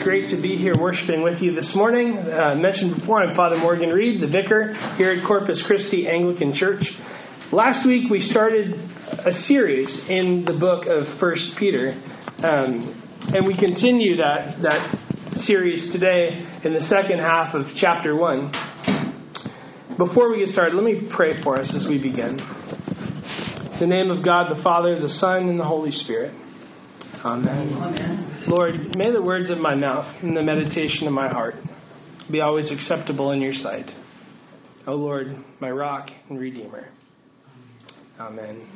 It's great to be here worshiping with you this morning. Uh, mentioned before, I'm Father Morgan Reed, the vicar here at Corpus Christi Anglican Church. Last week we started a series in the book of First Peter, um, and we continue that that series today in the second half of chapter one. Before we get started, let me pray for us as we begin. In the name of God, the Father, the Son, and the Holy Spirit. Amen. Amen. Lord, may the words of my mouth and the meditation of my heart be always acceptable in your sight. O Lord, my rock and redeemer. Amen.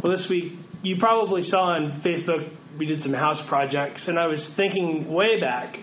Well, this week, you probably saw on Facebook we did some house projects, and I was thinking way back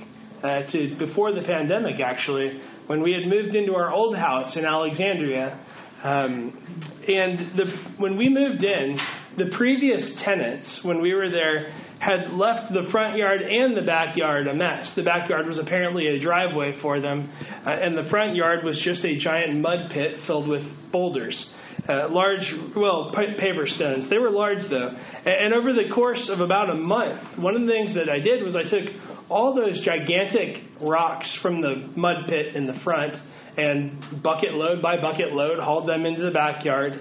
uh, to before the pandemic, actually, when we had moved into our old house in Alexandria. Um, and the, when we moved in, the previous tenants, when we were there, had left the front yard and the backyard a mess. The backyard was apparently a driveway for them, uh, and the front yard was just a giant mud pit filled with boulders. Uh, large, well, paver stones. They were large though. And, and over the course of about a month, one of the things that I did was I took all those gigantic rocks from the mud pit in the front and bucket load by bucket load hauled them into the backyard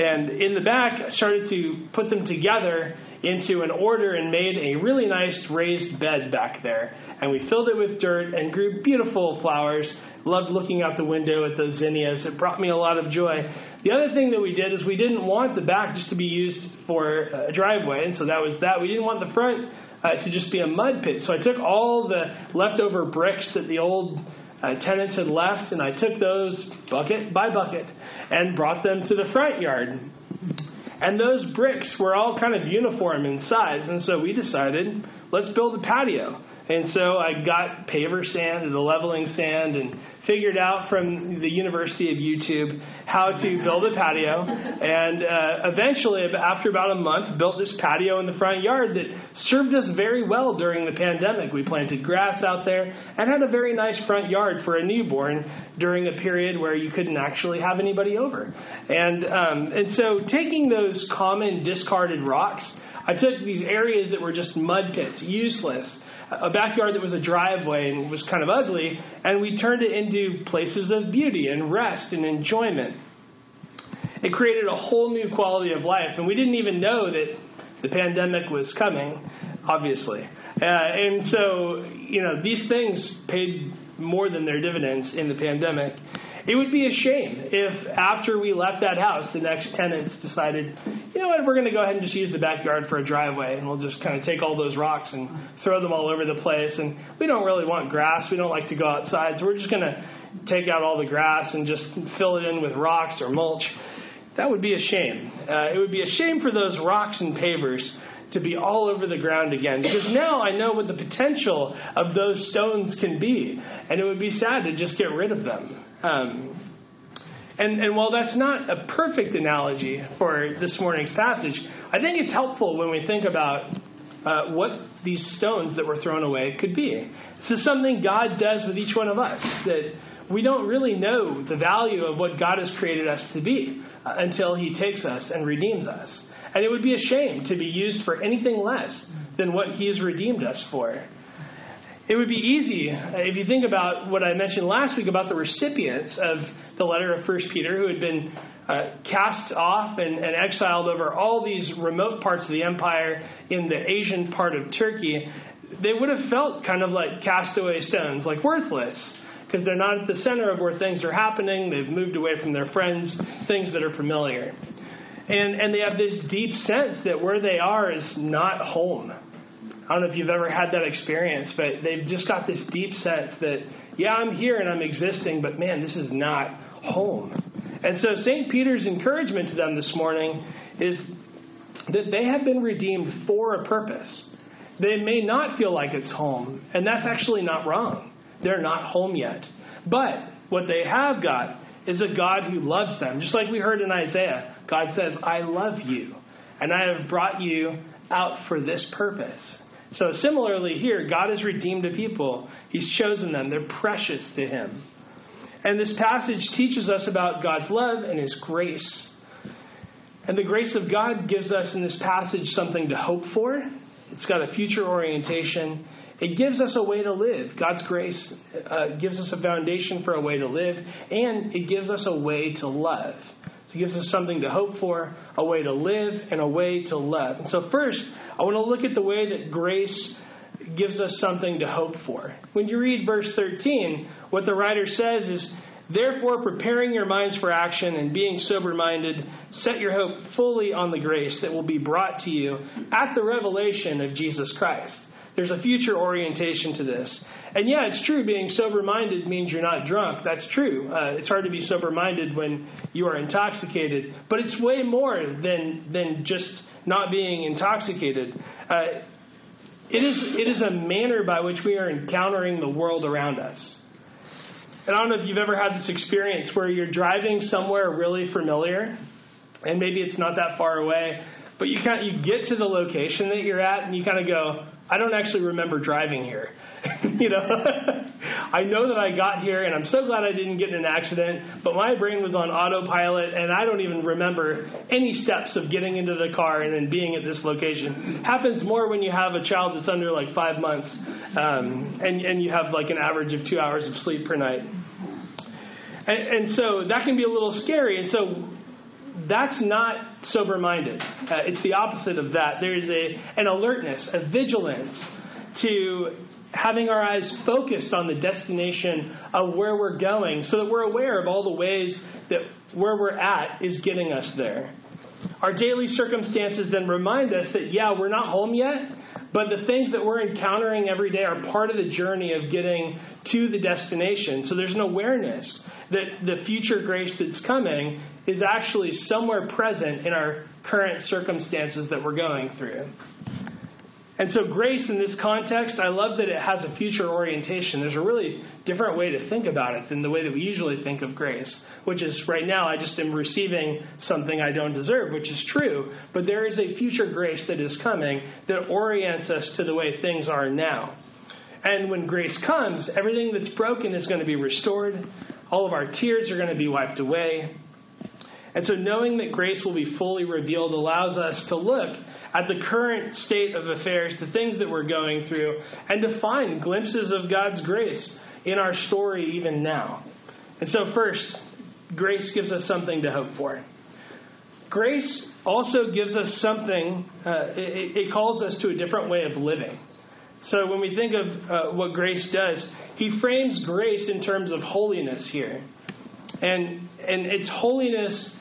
and in the back, started to put them together into an order and made a really nice raised bed back there. And we filled it with dirt and grew beautiful flowers. Loved looking out the window at those zinnias. It brought me a lot of joy. The other thing that we did is we didn't want the back just to be used for a driveway, and so that was that. We didn't want the front uh, to just be a mud pit. So I took all the leftover bricks that the old uh, tenants had left, and I took those bucket by bucket and brought them to the front yard. And those bricks were all kind of uniform in size, and so we decided let's build a patio. And so I got paver sand and the leveling sand and figured out from the University of YouTube how to build a patio. And uh, eventually, after about a month, built this patio in the front yard that served us very well during the pandemic. We planted grass out there and had a very nice front yard for a newborn during a period where you couldn't actually have anybody over. And, um, and so taking those common discarded rocks, I took these areas that were just mud pits, useless, a backyard that was a driveway and was kind of ugly, and we turned it into places of beauty and rest and enjoyment. It created a whole new quality of life, and we didn't even know that the pandemic was coming, obviously. Uh, and so, you know, these things paid more than their dividends in the pandemic. It would be a shame if after we left that house, the next tenants decided, you know what, we're going to go ahead and just use the backyard for a driveway, and we'll just kind of take all those rocks and throw them all over the place. And we don't really want grass. We don't like to go outside, so we're just going to take out all the grass and just fill it in with rocks or mulch. That would be a shame. Uh, it would be a shame for those rocks and pavers to be all over the ground again because now I know what the potential of those stones can be, and it would be sad to just get rid of them. Um, and, and while that's not a perfect analogy for this morning's passage, I think it's helpful when we think about uh, what these stones that were thrown away could be. This is something God does with each one of us that we don't really know the value of what God has created us to be uh, until He takes us and redeems us. And it would be a shame to be used for anything less than what He has redeemed us for. It would be easy uh, if you think about what I mentioned last week about the recipients of the letter of First Peter who had been uh, cast off and, and, exiled over all these remote parts of the empire in the Asian part of Turkey. They would have felt kind of like castaway stones, like worthless, because they're not at the center of where things are happening. They've moved away from their friends, things that are familiar. And, and they have this deep sense that where they are is not home I don't know if you've ever had that experience, but they've just got this deep sense that, yeah, I'm here and I'm existing, but man, this is not home. And so St. Peter's encouragement to them this morning is that they have been redeemed for a purpose. They may not feel like it's home, and that's actually not wrong. they're not home yet. But what they have got is a God who loves them. Just like we heard in Isaiah, God says, I love you, and I have brought you out for this purpose. So, similarly, here, God has redeemed a people. He's chosen them. They're precious to Him. And this passage teaches us about God's love and His grace. And the grace of God gives us in this passage something to hope for. It's got a future orientation. It gives us a way to live. God's grace uh, gives us a foundation for a way to live, and it gives us a way to love. It gives us something to hope for, a way to live, and a way to love. And so, first, I want to look at the way that grace gives us something to hope for. When you read verse 13, what the writer says is, Therefore, preparing your minds for action and being sober minded, set your hope fully on the grace that will be brought to you at the revelation of Jesus Christ. There's a future orientation to this. And yeah, it's true, being sober minded means you're not drunk. That's true. Uh, it's hard to be sober minded when you are intoxicated. But it's way more than, than just not being intoxicated. Uh, it is, it is a manner by which we are encountering the world around us. And I don't know if you've ever had this experience where you're driving somewhere really familiar, and maybe it's not that far away, but you kind of, you get to the location that you're at, and you kind of go, I don't actually remember driving here. you know, I know that I got here, and I'm so glad I didn't get in an accident. But my brain was on autopilot, and I don't even remember any steps of getting into the car and then being at this location. Happens more when you have a child that's under like five months, um, and and you have like an average of two hours of sleep per night. And, and so that can be a little scary. And so that's not sober minded. Uh, it's the opposite of that. There's a, an alertness, a vigilance to having our eyes focused on the destination of where we're going so that we're aware of all the ways that where we're at is getting us there. Our daily circumstances then remind us that, yeah, we're not home yet, but the things that we're encountering every day are part of the journey of getting to the destination. So there's an awareness that the future grace that's coming is actually somewhere present in our current circumstances that we're going through. And so, grace in this context, I love that it has a future orientation. There's a really different way to think about it than the way that we usually think of grace, which is right now I just am receiving something I don't deserve, which is true. But there is a future grace that is coming that orients us to the way things are now. And when grace comes, everything that's broken is going to be restored, all of our tears are going to be wiped away. And so, knowing that grace will be fully revealed allows us to look at the current state of affairs, the things that we're going through, and to find glimpses of God's grace in our story even now. And so, first, grace gives us something to hope for. Grace also gives us something, uh, it, it, calls us to a different way of living. So, when we think of uh, what grace does, he frames grace in terms of holiness here. And, and it's holiness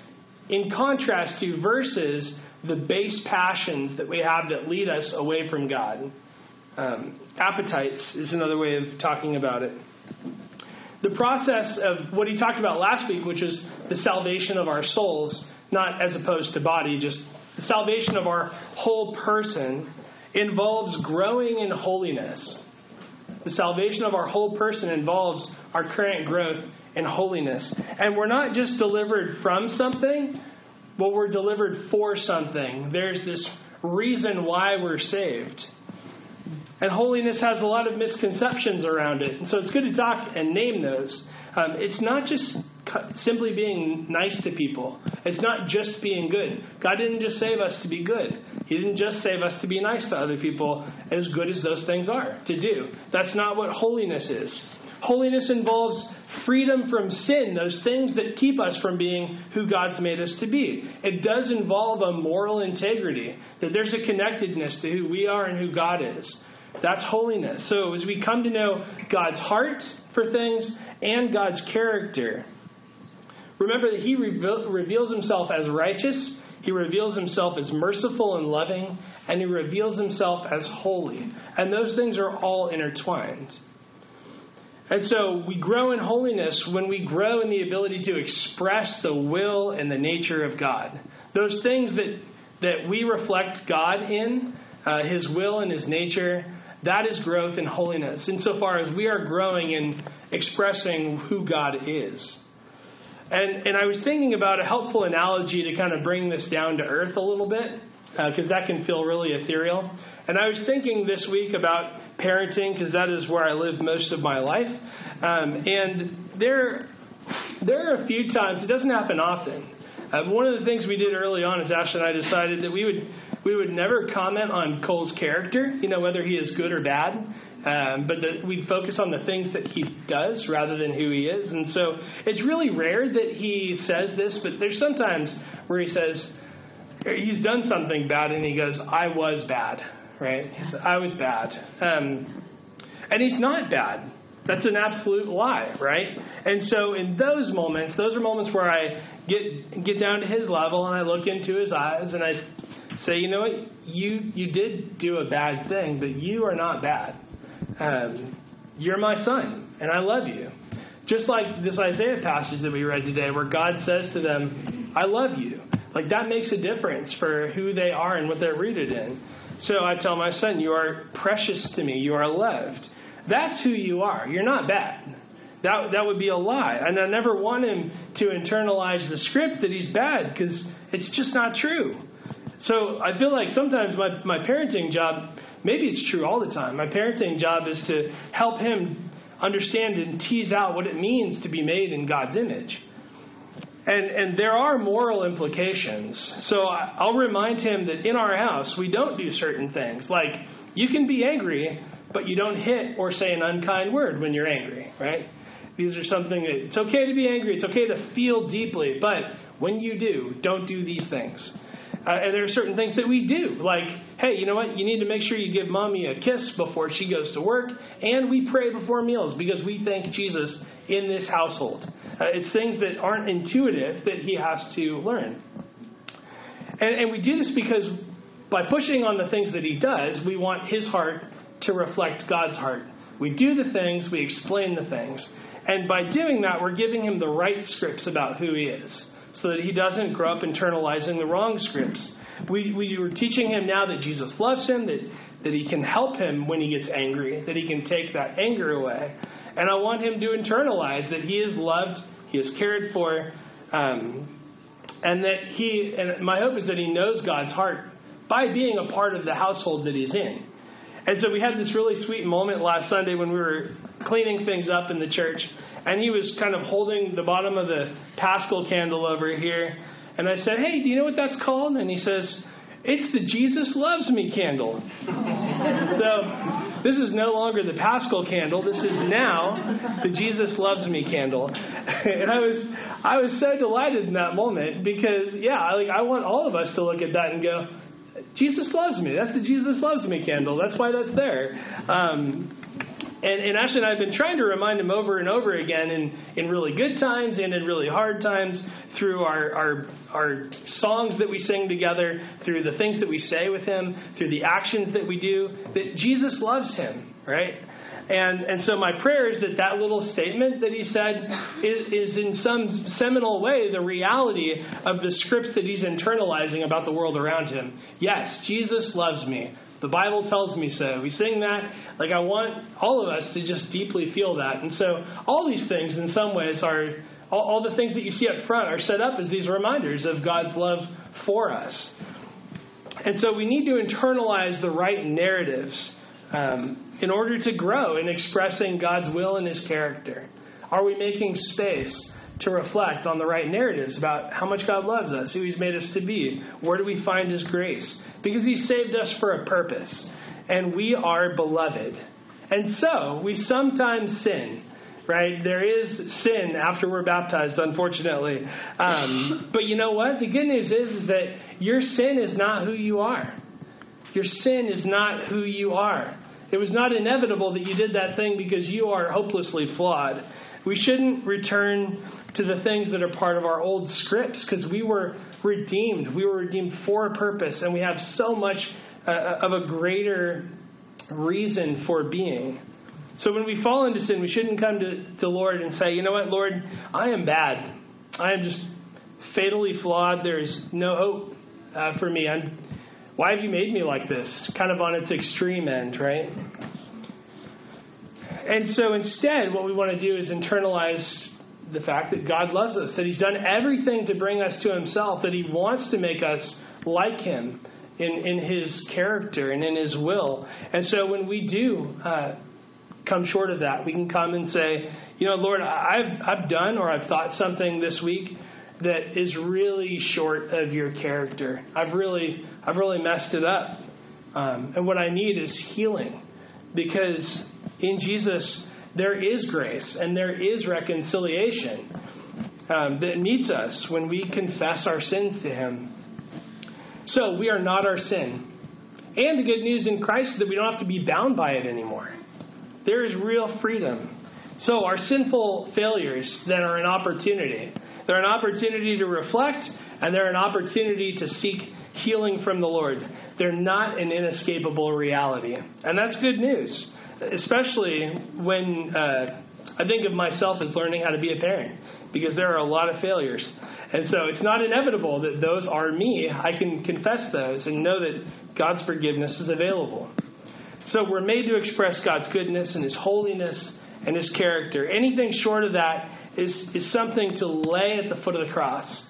in contrast to versus the base passions that we have that lead us away from God. Um, appetites is another way of talking about it. The process of what he talked about last week, which is the salvation of our souls, not as opposed to body, just the salvation of our whole person, involves growing in holiness. The salvation of our whole person involves our current growth in holiness. And we're not just delivered from something, but we're delivered for something. There's this reason why we're saved. And holiness has a lot of misconceptions around it. And so it's good to talk and name those. Um, it's not just simply being nice to people. It's not just being good. God didn't just save us to be good. He didn't just save us to be nice to other people, as good as those things are to do. That's not what holiness is. Holiness involves freedom from sin, those things that keep us from being who God's made us to be. It does involve a moral integrity, that there's a connectedness to who we are and who God is. That's holiness. So as we come to know God's heart for things and God's character, remember that He reveals Himself as righteous, He reveals Himself as merciful and loving, and He reveals Himself as holy. And those things are all intertwined. And so we grow in holiness when we grow in the ability to express the will and the nature of God. Those things that, that we reflect God in, uh, His will and His nature, that is growth in holiness, insofar as we are growing in expressing who God is. And, and I was thinking about a helpful analogy to kind of bring this down to earth a little bit, because uh, that can feel really ethereal. And I was thinking this week about parenting, because that is where I live most of my life. Um, and there, there are a few times, it doesn't happen often. Uh, one of the things we did early on is Ash and I decided that we would we would never comment on Cole's character, you know, whether he is good or bad, um, but that we'd focus on the things that he does rather than who he is. And so it's really rare that he says this, but there's sometimes where he says he's done something bad and he goes, "I was bad," right? He said, "I was bad," um, and he's not bad. That's an absolute lie, right? And so in those moments, those are moments where I get get down to his level and I look into his eyes and I say, you know what, you you did do a bad thing, but you are not bad. Um, you're my son, and I love you. Just like this Isaiah passage that we read today, where God says to them, I love you. Like that makes a difference for who they are and what they're rooted in. So I tell my son, You are precious to me. You are loved. That's who you are. You're not bad. That, that would be a lie. And I never want him to internalize the script that he's bad because it's just not true. So I feel like sometimes my, my parenting job, maybe it's true all the time, my parenting job is to help him understand and tease out what it means to be made in God's image. And, and there are moral implications. So I'll remind him that in our house, we don't do certain things. Like, you can be angry, but you don't hit or say an unkind word when you're angry, right? These are something that it's okay to be angry, it's okay to feel deeply, but when you do, don't do these things. Uh, and there are certain things that we do, like, hey, you know what? You need to make sure you give mommy a kiss before she goes to work, and we pray before meals because we thank Jesus in this household. Uh, it's things that aren't intuitive that he has to learn. And, and we do this because by pushing on the things that he does, we want his heart to reflect God's heart. We do the things, we explain the things. And by doing that, we're giving him the right scripts about who he is so that he doesn't grow up internalizing the wrong scripts. We, we were teaching him now that Jesus loves him, that, that he can help him when he gets angry, that he can take that anger away. And I want him to internalize that he is loved, he is cared for, um, and that he, and my hope is that he knows God's heart by being a part of the household that he's in. And so we had this really sweet moment last Sunday when we were cleaning things up in the church and he was kind of holding the bottom of the Paschal candle over here. And I said, Hey, do you know what that's called? And he says, It's the Jesus Loves Me candle. so this is no longer the Paschal candle. This is now the Jesus Loves Me candle. and I was I was so delighted in that moment because yeah, like I want all of us to look at that and go, Jesus loves me. That's the Jesus loves me candle. That's why that's there. Um, and, and Ashley and I have been trying to remind him over and over again in, in really good times and in really hard times through our, our, our songs that we sing together, through the things that we say with him, through the actions that we do, that Jesus loves him, right? And, and so my prayer is that that little statement that he said is, is in some seminal way the reality of the scripts that he's internalizing about the world around him. Yes, Jesus loves me. The Bible tells me so. We sing that. Like, I want all of us to just deeply feel that. And so, all these things, in some ways, are all, all the things that you see up front are set up as these reminders of God's love for us. And so, we need to internalize the right narratives um, in order to grow in expressing God's will and His character. Are we making space to reflect on the right narratives about how much God loves us, who He's made us to be, where do we find His grace? Because He saved us for a purpose, and we are beloved. And so, we sometimes sin, right? There is sin after we're baptized, unfortunately. Um, but you know what? The good news is, is that your sin is not who you are. Your sin is not who you are. It was not inevitable that you did that thing because you are hopelessly flawed. We shouldn't return to the things that are part of our old scripts because we were redeemed. We were redeemed for a purpose, and we have so much uh, of a greater reason for being. So when we fall into sin, we shouldn't come to the Lord and say, you know what, Lord, I am bad. I am just fatally flawed. There's no hope uh, for me. I'm, why have you made me like this? Kind of on its extreme end, right? And so instead, what we want to do is internalize the fact that God loves us, that He's done everything to bring us to Himself, that He wants to make us like Him in, in His character and in His will. And so when we do uh, come short of that, we can come and say, you know, Lord, I've, I've done or I've thought something this week that is really short of your character. I've really, I've really messed it up. Um, and what I need is healing because in Jesus, there is grace and there is reconciliation um, that meets us when we confess our sins to Him. So we are not our sin. And the good news in Christ is that we don't have to be bound by it anymore. There is real freedom. So our sinful failures then are an opportunity. They're an opportunity to reflect, and they're an opportunity to seek healing from the Lord. They're not an inescapable reality. And that's good news especially when uh, I think of myself as learning how to be a parent, because there are a lot of failures. And so it's not inevitable that those are me. I can confess those and know that God's forgiveness is available. So we're made to express God's goodness and His holiness and His character. Anything short of that is, is something to lay at the foot of the cross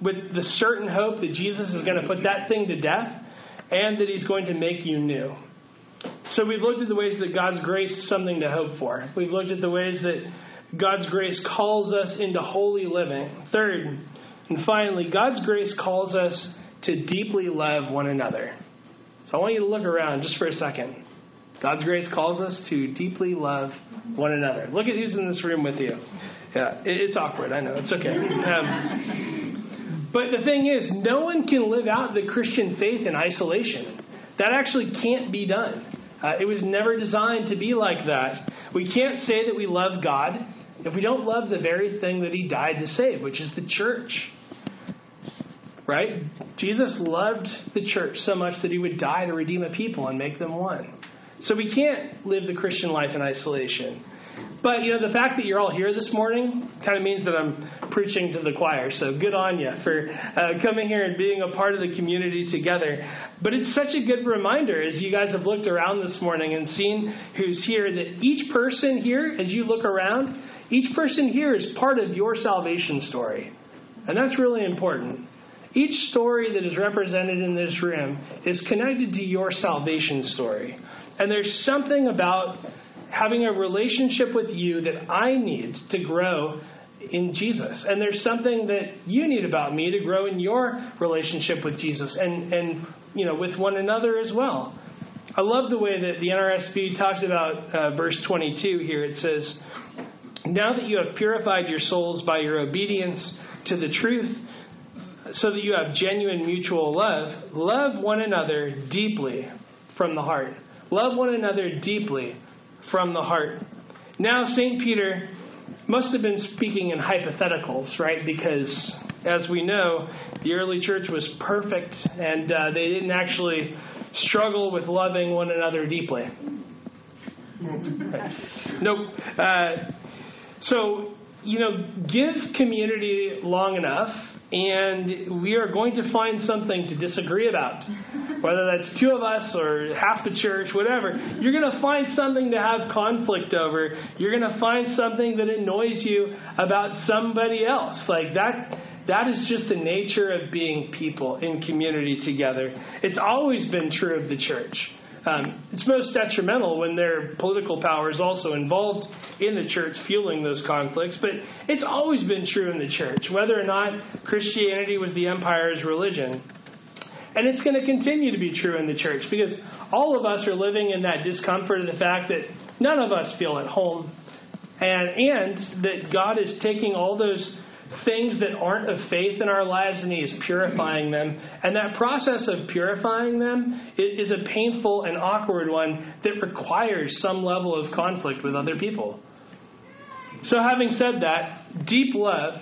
with the certain hope that Jesus is going to put that thing to death and that He's going to make you new. So we've looked at the ways that God's grace is something to hope for. We've looked at the ways that God's grace calls us into holy living. Third, and finally, God's grace calls us to deeply love one another. So I want you to look around just for a second. God's grace calls us to deeply love one another. Look at who's in this room with you. Yeah, it's awkward. I know. It's okay. Um, but the thing is, no one can live out the Christian faith in isolation. That actually can't be done. Uh, it was never designed to be like that. We can't say that we love God if we don't love the very thing that He died to save, which is the church. Right? Jesus loved the church so much that He would die to redeem a people and make them one. So we can't live the Christian life in isolation. But you know, the fact that you're all here this morning kind of means that I'm preaching to the choir. So good on you for uh, coming here and being a part of the community together. But it's such a good reminder as you guys have looked around this morning and seen who's here that each person here, as you look around, each person here is part of your salvation story. And that's really important. Each story that is represented in this room is connected to your salvation story. And there's something about having a relationship with you that I need to grow in Jesus. And there's something that you need about me to grow in your relationship with Jesus and, and you know, with one another as well. I love the way that the NRSV talks about uh, verse 22 here. It says, Now that you have purified your souls by your obedience to the truth, so that you have genuine mutual love, love one another deeply from the heart. Love one another deeply from the heart. Now, St. Peter must have been speaking in hypotheticals, right? Because, as we know, the early church was perfect and uh, they didn't actually struggle with loving one another deeply. Right. Nope. Uh, so, you know, give community long enough and we are going to find something to disagree about. Whether that's two of us or half the church, whatever, you're going to find something to have conflict over. You're going to find something that annoys you about somebody else. Like that that is just the nature of being people in community together. It's always been true of the church. Um, it's most detrimental when their political power is also involved in the church, fueling those conflicts. But it's always been true in the church, whether or not Christianity was the empire's religion. And it's going to continue to be true in the church because all of us are living in that discomfort of the fact that none of us feel at home. And, and that God is taking all those things that aren't of faith in our lives and He is purifying them. And that process of purifying them is a painful and awkward one that requires some level of conflict with other people. So, having said that, deep love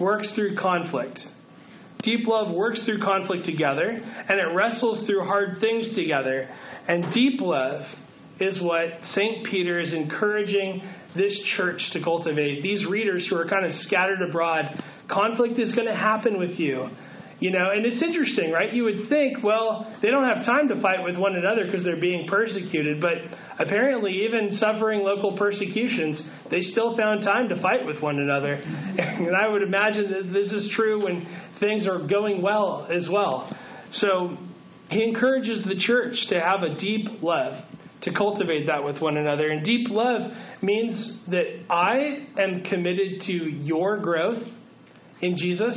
works through conflict. Deep love works through conflict together, and it wrestles through hard things together. And deep love is what St. Peter is encouraging this church to cultivate. These readers who are kind of scattered abroad, conflict is going to happen with you. You know, and it's interesting, right? You would think, well, they don't have time to fight with one another because they're being persecuted. But apparently, even suffering local persecutions, they still found time to fight with one another. And I would imagine that this is true when things are going well as well. So he encourages the church to have a deep love, to cultivate that with one another. And deep love means that I am committed to your growth in Jesus,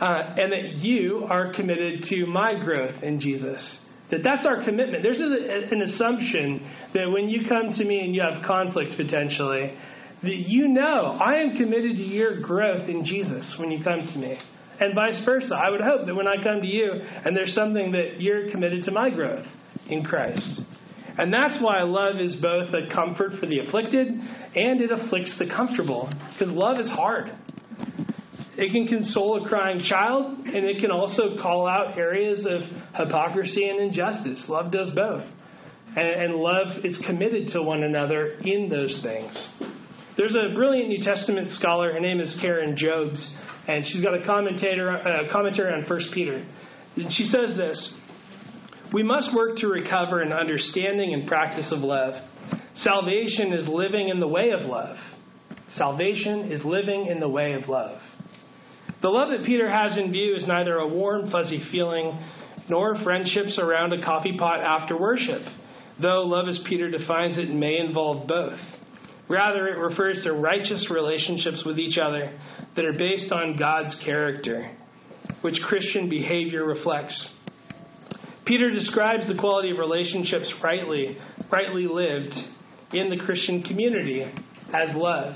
uh, and that you are committed to my growth in Jesus. That that's our commitment. There's an assumption that when you come to me and you have conflict potentially, that you know I am committed to your growth in Jesus when you come to me. And vice versa. I would hope that when I come to you and there's something that you're committed to my growth in Christ. And that's why love is both a comfort for the afflicted and it afflicts the comfortable. Because love is hard. It can console a crying child, and it can also call out areas of hypocrisy and injustice. Love does both. And, and love is committed to one another in those things. There's a brilliant New Testament scholar, her name is Karen Jobes, and she's got a commentator, a commentary on 1 Peter. And she says this We must work to recover an understanding and practice of love. Salvation is living in the way of love. Salvation is living in the way of love. The love that Peter has in view is neither a warm, fuzzy feeling nor friendships around a coffee pot after worship, though love as Peter defines it may involve both. Rather, it refers to righteous relationships with each other that are based on God's character, which Christian behavior reflects. Peter describes the quality of relationships rightly, rightly lived in the Christian community as love.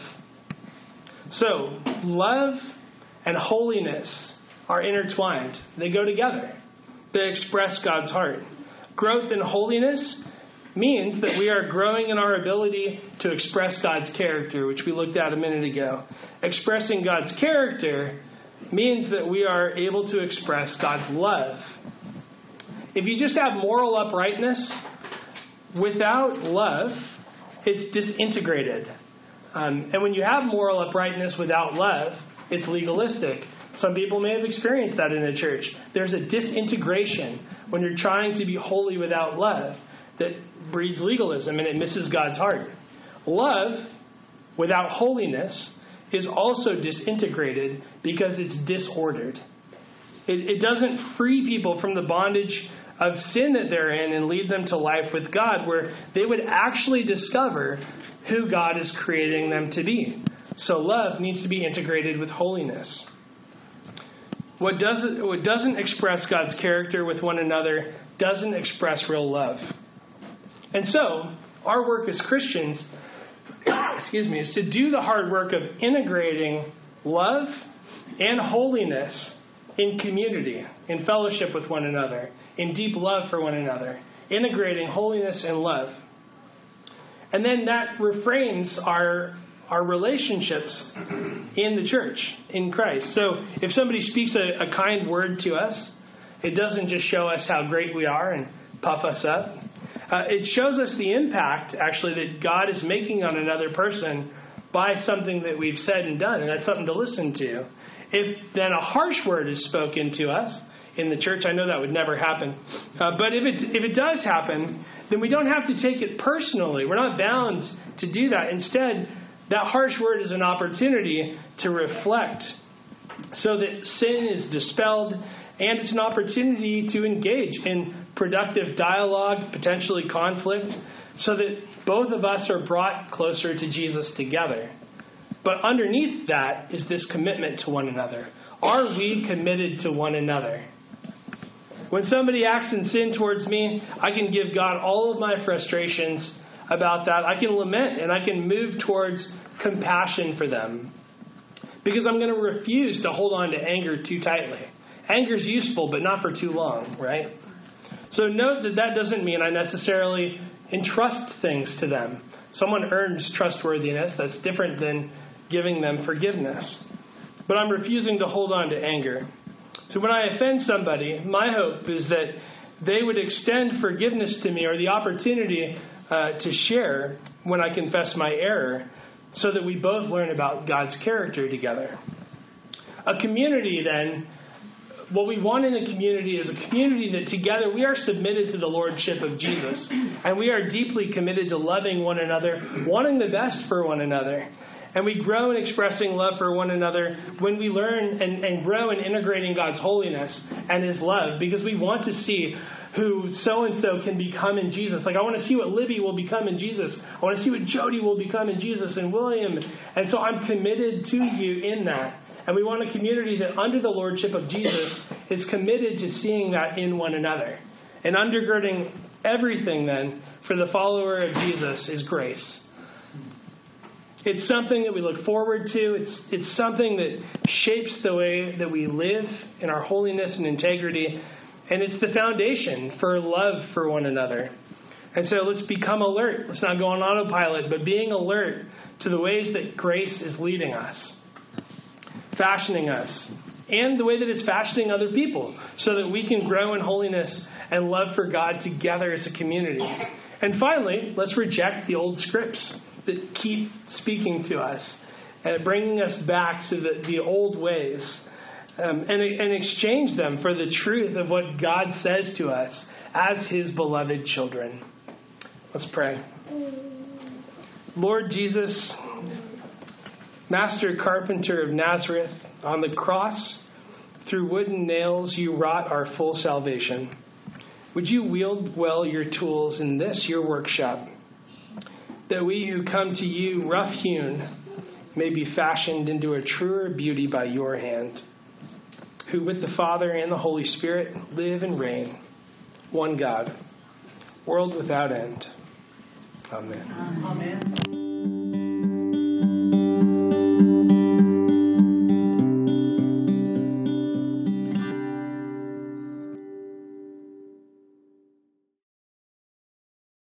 So, love and holiness are intertwined. They go together. They express God's heart. Growth in holiness means that we are growing in our ability to express God's character, which we looked at a minute ago. Expressing God's character means that we are able to express God's love. If you just have moral uprightness without love, it's disintegrated. Um, and when you have moral uprightness without love, it's legalistic. Some people may have experienced that in the church. There's a disintegration when you're trying to be holy without love that breeds legalism and it misses God's heart. Love without holiness is also disintegrated because it's disordered. It, it, doesn't free people from the bondage of sin that they're in and lead them to life with God, where they would actually discover who God is creating them to be. So love needs to be integrated with holiness. What doesn't, what doesn't express God's character with one another doesn't express real love. And so, our work as Christians, excuse me, is to do the hard work of integrating love and holiness in community, in fellowship with one another, in deep love for one another, integrating holiness and love. And then that reframes our our relationships in the church, in Christ. So if somebody speaks a, a kind word to us, it doesn't just show us how great we are and puff us up. Uh, it shows us the impact, actually, that God is making on another person by something that we've said and done, and that's something to listen to. If then a harsh word is spoken to us in the church, I know that would never happen. Uh, but if it, if it does happen, then we don't have to take it personally. We're not bound to do that. Instead, that harsh word is an opportunity to reflect so that sin is dispelled and it's an opportunity to engage in productive dialogue, potentially conflict, so that both of us are brought closer to Jesus together. But underneath that is this commitment to one another. Are we committed to one another? When somebody acts in sin towards me, I can give God all of my frustrations about that. I can lament and I can move towards compassion for them because I'm going to refuse to hold on to anger too tightly. Anger is useful, but not for too long, right? So note that that doesn't mean I necessarily entrust things to them. Someone earns trustworthiness. That's different than giving them forgiveness. But I'm refusing to hold on to anger. So when I offend somebody, my hope is that they would extend forgiveness to me or the opportunity uh, to share when I confess my error so that we both learn about God's character together. A community, then, what we want in a community is a community that together we are submitted to the lordship of Jesus, and we are deeply committed to loving one another, wanting the best for one another. And we grow in expressing love for one another when we learn and, and grow in integrating God's holiness and His love because we want to see who so and so can become in Jesus. Like, I want to see what Libby will become in Jesus. I want to see what Jody will become in Jesus and William. And so I'm committed to you in that. And we want a community that, under the lordship of Jesus, is committed to seeing that in one another. And undergirding everything, then, for the follower of Jesus is grace. It's something that we look forward to. It's, it's something that shapes the way that we live in our holiness and integrity. And it's the foundation for love for one another. And so let's become alert. Let's not go on autopilot, but being alert to the ways that grace is leading us fashioning us and the way that it's fashioning other people so that we can grow in holiness and love for God together as a community. And finally, let's reject the old scripts that keep speaking to us and bringing us back to the, the old ways um, and, and exchange them for the truth of what God says to us as His beloved children. Let's pray. Lord Jesus, Master carpenter of Nazareth, on the cross, through wooden nails, you wrought our full salvation. Would you wield well your tools in this, your workshop, that we who come to you rough hewn may be fashioned into a truer beauty by your hand, who with the Father and the Holy Spirit live and reign, one God, world without end. Amen. Amen.